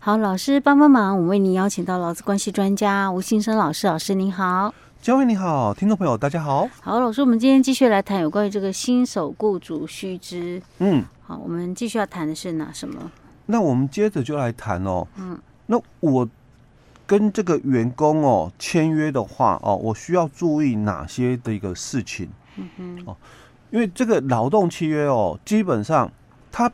好，老师帮帮忙，我们为您邀请到劳资关系专家吴信生老师，老师您好。嘉惠你好，听众朋友大家好。好，老师，我们今天继续来谈有关于这个新手雇主须知。嗯，好，我们继续要谈的是哪什么？那我们接着就来谈哦。嗯，那我跟这个员工哦签约的话哦，我需要注意哪些的一个事情？嗯哼，哦，因为这个劳动契约哦，基本上它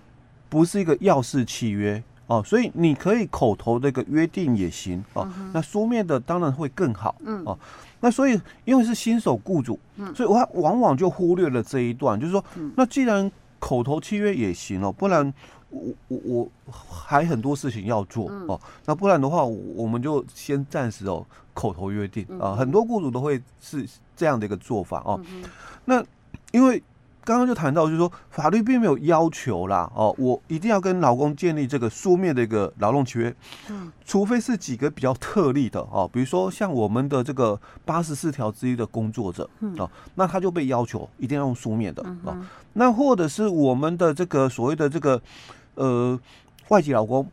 不是一个要式契约。哦，所以你可以口头的一个约定也行哦，那书面的当然会更好。嗯，哦，那所以因为是新手雇主，所以我往往就忽略了这一段，就是说，那既然口头契约也行哦，不然我我我还很多事情要做哦，那不然的话，我们就先暂时哦口头约定啊，很多雇主都会是这样的一个做法哦，那因为。刚刚就谈到，就是说法律并没有要求啦，哦，我一定要跟劳工建立这个书面的一个劳动契约，嗯，除非是几个比较特例的哦，比如说像我们的这个八十四条之一的工作者，哦，那他就被要求一定要用书面的哦，那或者是我们的这个所谓的这个呃外籍劳工，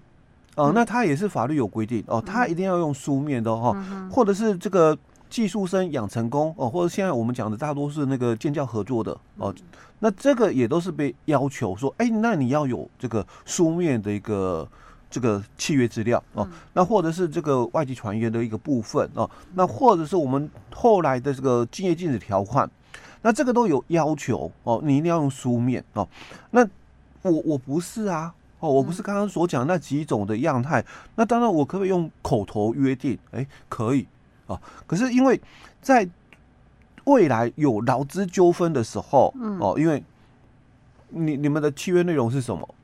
哦，那他也是法律有规定哦，他一定要用书面的哦，或者是这个。技术生养成功哦，或者现在我们讲的大多是那个建教合作的哦，那这个也都是被要求说，哎，那你要有这个书面的一个这个契约资料哦，那或者是这个外籍船员的一个部分哦，那或者是我们后来的这个竞业禁止条款，那这个都有要求哦，你一定要用书面哦。那我我不是啊，哦，我不是刚刚所讲那几种的样态，那当然我可不可以用口头约定？哎，可以。可是因为在未来有劳资纠纷的时候，哦，因为你你们的契约内容是什么？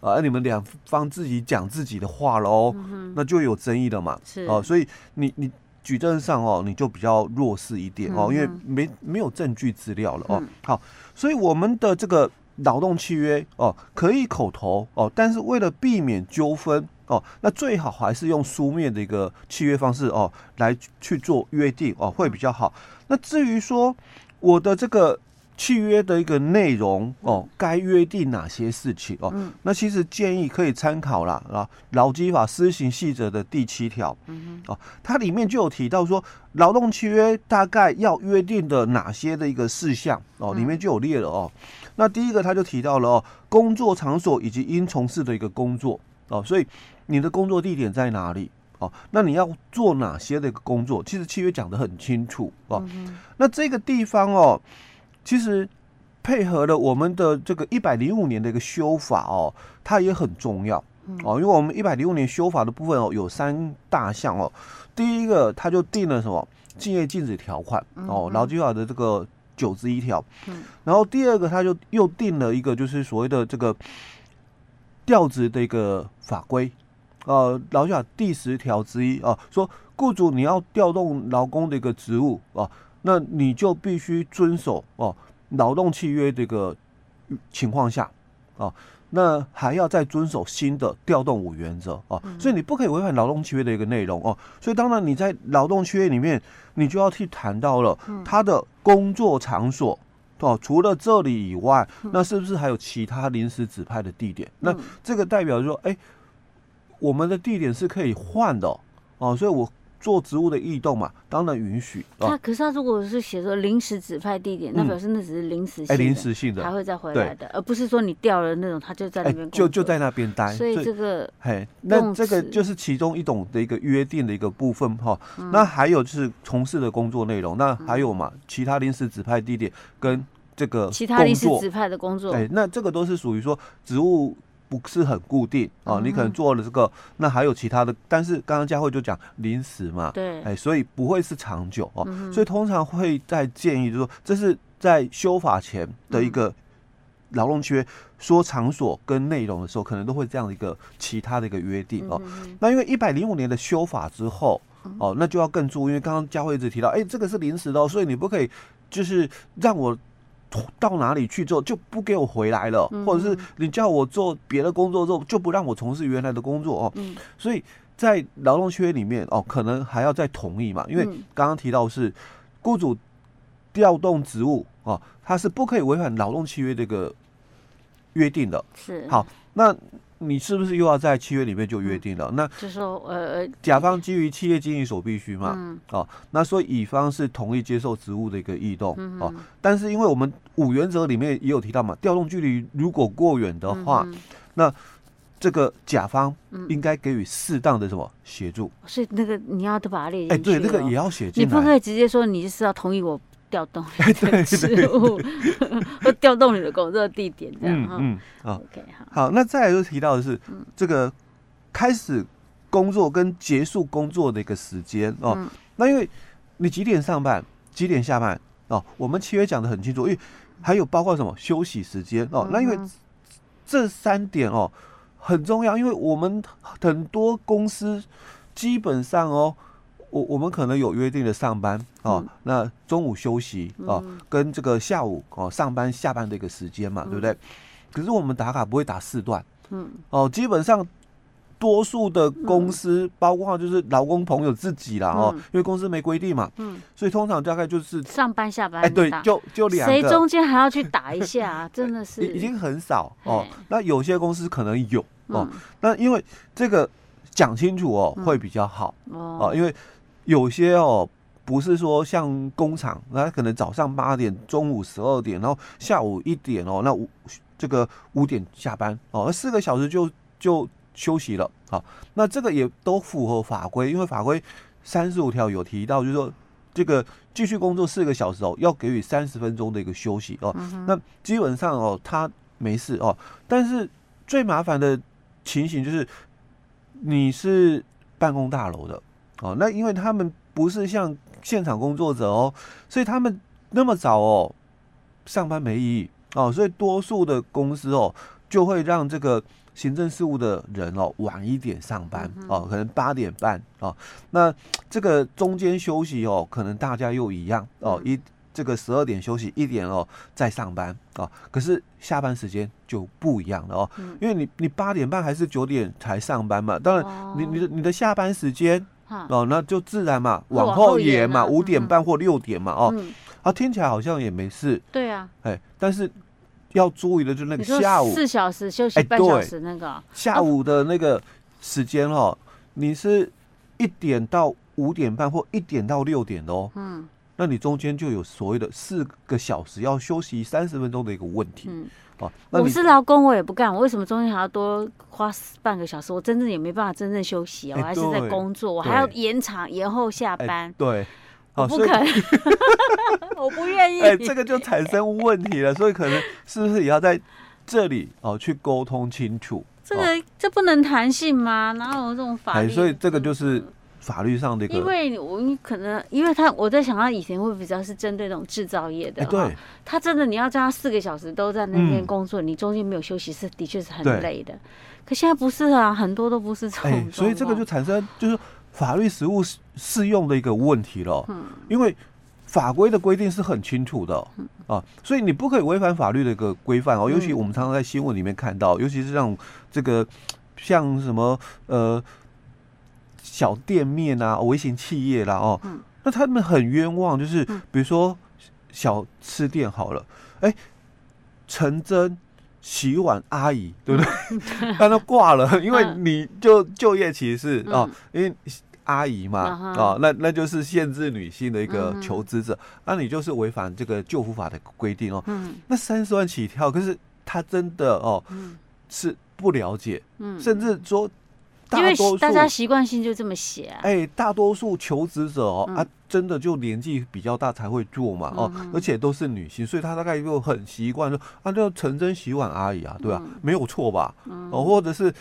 啊，你们两方自己讲自己的话喽，那就有争议了嘛。是哦，所以你你举证上哦，你就比较弱势一点哦，因为没没有证据资料了哦。好，所以我们的这个劳动契约哦，可以口头哦，但是为了避免纠纷。哦，那最好还是用书面的一个契约方式哦，来去做约定哦，会比较好。那至于说我的这个契约的一个内容哦，该约定哪些事情哦，那其实建议可以参考啦啊，《劳基法施行细则》的第七条，嗯哦，它里面就有提到说，劳动契约大概要约定的哪些的一个事项哦，里面就有列了哦。那第一个他就提到了哦，工作场所以及应从事的一个工作哦，所以。你的工作地点在哪里？哦，那你要做哪些的一个工作？其实契约讲得很清楚哦。嗯、那这个地方哦，其实配合了我们的这个一百零五年的一个修法哦，它也很重要哦。因为我们一百零五年修法的部分哦，有三大项哦。第一个，它就定了什么竞业禁止条款哦，劳基法的这个九之一条。嗯、然后第二个，它就又定了一个就是所谓的这个调职的一个法规。呃，劳基法第十条之一啊，说雇主你要调动劳工的一个职务啊，那你就必须遵守哦劳动契约这个情况下啊，那还要再遵守新的调动五原则啊，所以你不可以违反劳动契约的一个内容哦。所以当然你在劳动契约里面，你就要去谈到了他的工作场所哦，除了这里以外，那是不是还有其他临时指派的地点？那这个代表说，哎。我们的地点是可以换的哦，哦，所以我做职务的异动嘛，当然允许。他、哦、可是他如果是写说临时指派地点，那表示那只是临时性的，哎，临时性的，还会再回来的，而不是说你调了那种，他就在那边、哎、就就在那边待。所以这个，嘿，那这个就是其中一种的一个约定的一个部分哈。嗯、那还有就是从事的工作内容，那还有嘛，其他临时指派地点跟这个其他临时指派的工作，哎，那这个都是属于说职务。不是很固定哦，你可能做了这个，嗯、那还有其他的，但是刚刚佳慧就讲临时嘛，对，哎，所以不会是长久哦，嗯、所以通常会在建议就是说，这是在修法前的一个劳动契约说场所跟内容的时候，可能都会这样的一个其他的一个约定哦。嗯、那因为一百零五年的修法之后哦，那就要更注意，因为刚刚佳慧一直提到，哎，这个是临时的哦，所以你不可以就是让我。到哪里去做就不给我回来了，或者是你叫我做别的工作之后就不让我从事原来的工作哦。所以在劳动契约里面哦，可能还要再同意嘛，因为刚刚提到是雇主调动职务哦，他是不可以违反劳动契约这个约定的。是好，那你是不是又要在契约里面就约定了？嗯、那就说呃，甲方基于企业经营所必须嘛，嗯、哦，那所以乙方是同意接受职务的一个异动，嗯、哦，但是因为我们五原则里面也有提到嘛，调动距离如果过远的话，嗯、那这个甲方应该给予适当的什么协助？所以那个你要都把它列进去，哎，对，那个也要写进来，你不可以直接说你就是要同意我。调动你的职务，或调动你的工作地点，这样哈。嗯，嗯，OK，好。好，那再来就提到的是这个开始工作跟结束工作的一个时间哦。嗯、那因为你几点上班，几点下班哦？我们契约讲的很清楚，因为还有包括什么休息时间哦。那因为这三点哦很重要，因为我们很多公司基本上哦。我我们可能有约定的上班哦，嗯、那中午休息哦，嗯、跟这个下午哦上班下班的一个时间嘛，嗯、对不对？可是我们打卡不会打四段，嗯，哦，基本上多数的公司，嗯、包括就是劳工朋友自己啦，哦，嗯、因为公司没规定嘛，嗯，所以通常大概就是上班下班，哎，对，就就两个，谁中间还要去打一下，真的是。已经很少哦。那有些公司可能有哦，嗯、那因为这个讲清楚哦会比较好、嗯、哦，因为。有些哦，不是说像工厂，那可能早上八点，中午十二点，然后下午一点哦，那五这个五点下班哦，四个小时就就休息了。好，那这个也都符合法规，因为法规三十五条有提到，就是说这个继续工作四个小时哦，要给予三十分钟的一个休息哦。嗯、那基本上哦，他没事哦，但是最麻烦的情形就是你是办公大楼的。哦，那因为他们不是像现场工作者哦，所以他们那么早哦上班没意义。哦，所以多数的公司哦就会让这个行政事务的人哦晚一点上班。哦，可能八点半。哦，那这个中间休息哦，可能大家又一样。哦一。这个十二点休息一点哦，再上班。啊，可是下班时间就不一样了哦，嗯、因为你你八点半还是九点才上班嘛，当然你你的你的下班时间哦，哦，那就自然嘛往后延嘛，五点半或六点嘛哦，嗯、啊听起来好像也没事，对啊，哎，但是要注意的就是那个下午。四小时休息半小时那个。下午的那个时间哦，你是一点到五点半或一点到六点哦，嗯。那你中间就有所谓的四个小时要休息三十分钟的一个问题，嗯，哦，我是劳工，我也不干，我为什么中间还要多花半个小时？我真正也没办法真正休息啊，我还是在工作，我还要延长延后下班，对，我不肯，我不愿意，哎，这个就产生问题了，所以可能是不是也要在这里哦去沟通清楚？这个这不能弹性吗？哪有这种法律？所以这个就是。法律上的一个，因为我可能，因为他我在想，他以前会比较是针对那种制造业的，对，他真的你要叫他四个小时都在那边工作，你中间没有休息是的确是很累的。可现在不是啊，很多都不是这种，所以这个就产生就是法律实务适用的一个问题了。嗯，因为法规的规定是很清楚的啊，所以你不可以违反法律的一个规范哦。尤其我们常常在新闻里面看到，尤其是像这个像什么呃。小店面啊，微型企业啦，哦，嗯、那他们很冤枉，就是比如说小吃店好了，哎、欸，陈真洗碗阿姨，对不对？但他挂了，因为你就就业歧视啊、哦，因为阿姨嘛，啊、那那就是限制女性的一个求职者，那、嗯、你就是违反这个救护法的规定哦。嗯、那三十万起跳，可是他真的哦，嗯、是不了解，嗯、甚至说。因为大家习惯性就这么写啊，哎，大多数求职者哦，啊，真的就年纪比较大才会做嘛，哦，而且都是女性，所以她大概就很习惯说啊，叫陈真洗碗阿姨啊，对吧？没有错吧？哦，或者是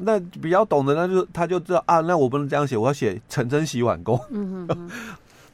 那比较懂的，那就他就知道啊，那我不能这样写，我要写陈真洗碗工。嗯嗯，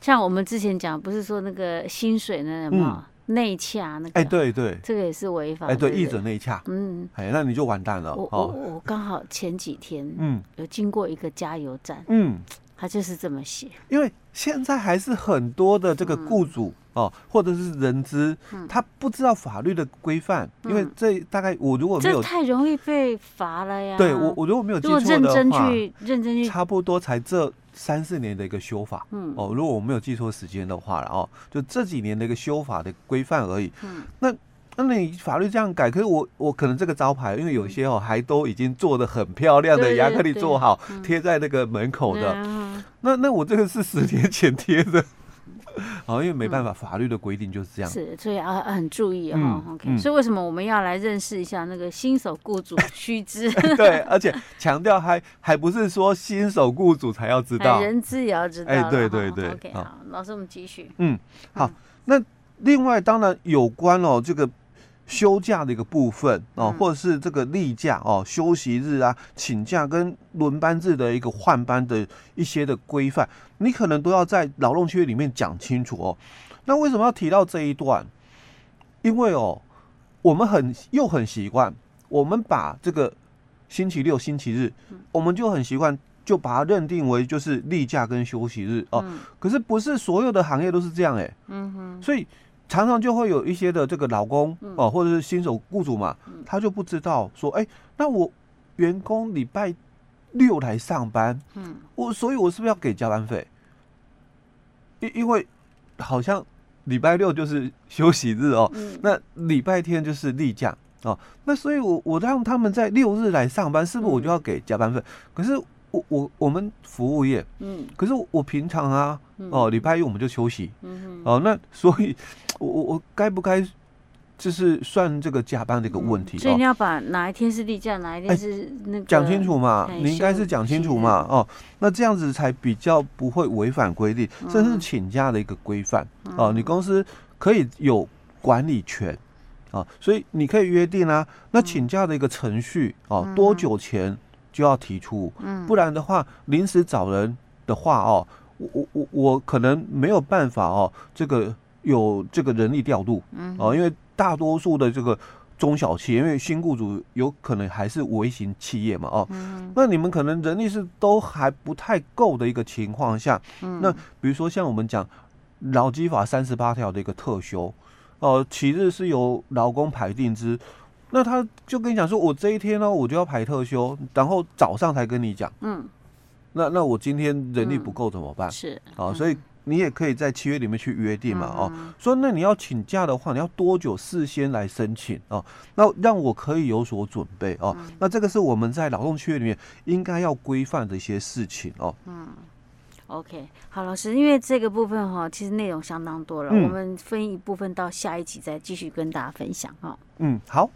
像我们之前讲，不是说那个薪水那吗？内洽那个，哎，对对，这个也是违法。哎，对，译者内洽，嗯，哎，那你就完蛋了。我我我刚好前几天，嗯，有经过一个加油站，嗯，他就是这么写。因为现在还是很多的这个雇主哦，或者是人资，他不知道法律的规范，因为这大概我如果没有，这太容易被罚了呀。对我我如果没有记错的话，认真去认真去，差不多才这。三四年的一个修法，嗯，哦，如果我没有记错时间的话了哦，就这几年的一个修法的规范而已。嗯，那那你法律这样改，可是我我可能这个招牌，因为有些哦还都已经做的很漂亮的，亚克力做好贴在那个门口的，那那我这个是十年前贴的。好，因为没办法，法律的规定就是这样。是，所以要很注意哈。OK，所以为什么我们要来认识一下那个新手雇主须知？对，而且强调还还不是说新手雇主才要知道，人资也要知道。哎，对对对。OK，好，老师我们继续。嗯，好，那另外当然有关哦这个。休假的一个部分哦，或者是这个例假哦，休息日啊，请假跟轮班制的一个换班的一些的规范，你可能都要在劳动契约里面讲清楚哦。那为什么要提到这一段？因为哦，我们很又很习惯，我们把这个星期六、星期日，我们就很习惯就把它认定为就是例假跟休息日哦。可是不是所有的行业都是这样哎。嗯哼。所以。常常就会有一些的这个老公哦，或者是新手雇主嘛，他就不知道说，哎，那我员工礼拜六来上班，嗯，我所以，我是不是要给加班费？因因为好像礼拜六就是休息日哦，那礼拜天就是例假哦，那所以我我让他们在六日来上班，是不是我就要给加班费？可是我我我们服务业，嗯，可是我平常啊，哦，礼拜一我们就休息，嗯，哦，那所以。我我我该不该就是算这个加班的一个问题？所以你要把哪一天是例假，哪一天是那个讲清楚嘛？你应该是讲清楚嘛？哦，那这样子才比较不会违反规定，甚至是请假的一个规范哦。你公司可以有管理权啊，所以你可以约定啊。那请假的一个程序哦，多久前就要提出？嗯不然的话，临时找人的话哦，我我我我可能没有办法哦，这个。有这个人力调度，嗯，哦，因为大多数的这个中小企业，因为新雇主有可能还是微型企业嘛，哦，嗯，那你们可能人力是都还不太够的一个情况下，嗯，那比如说像我们讲劳基法三十八条的一个特休，哦，其日是由劳工排定之，那他就跟你讲说，我这一天呢，我就要排特休，然后早上才跟你讲，嗯，那那我今天人力不够怎么办？是，啊，所以。你也可以在契约里面去约定嘛，哦，说那你要请假的话，你要多久事先来申请哦？那让我可以有所准备哦。那这个是我们在劳动契约里面应该要规范的一些事情哦。嗯，OK，好，老师，因为这个部分哈，其实内容相当多了，我们分一部分到下一集再继续跟大家分享哈。嗯，好。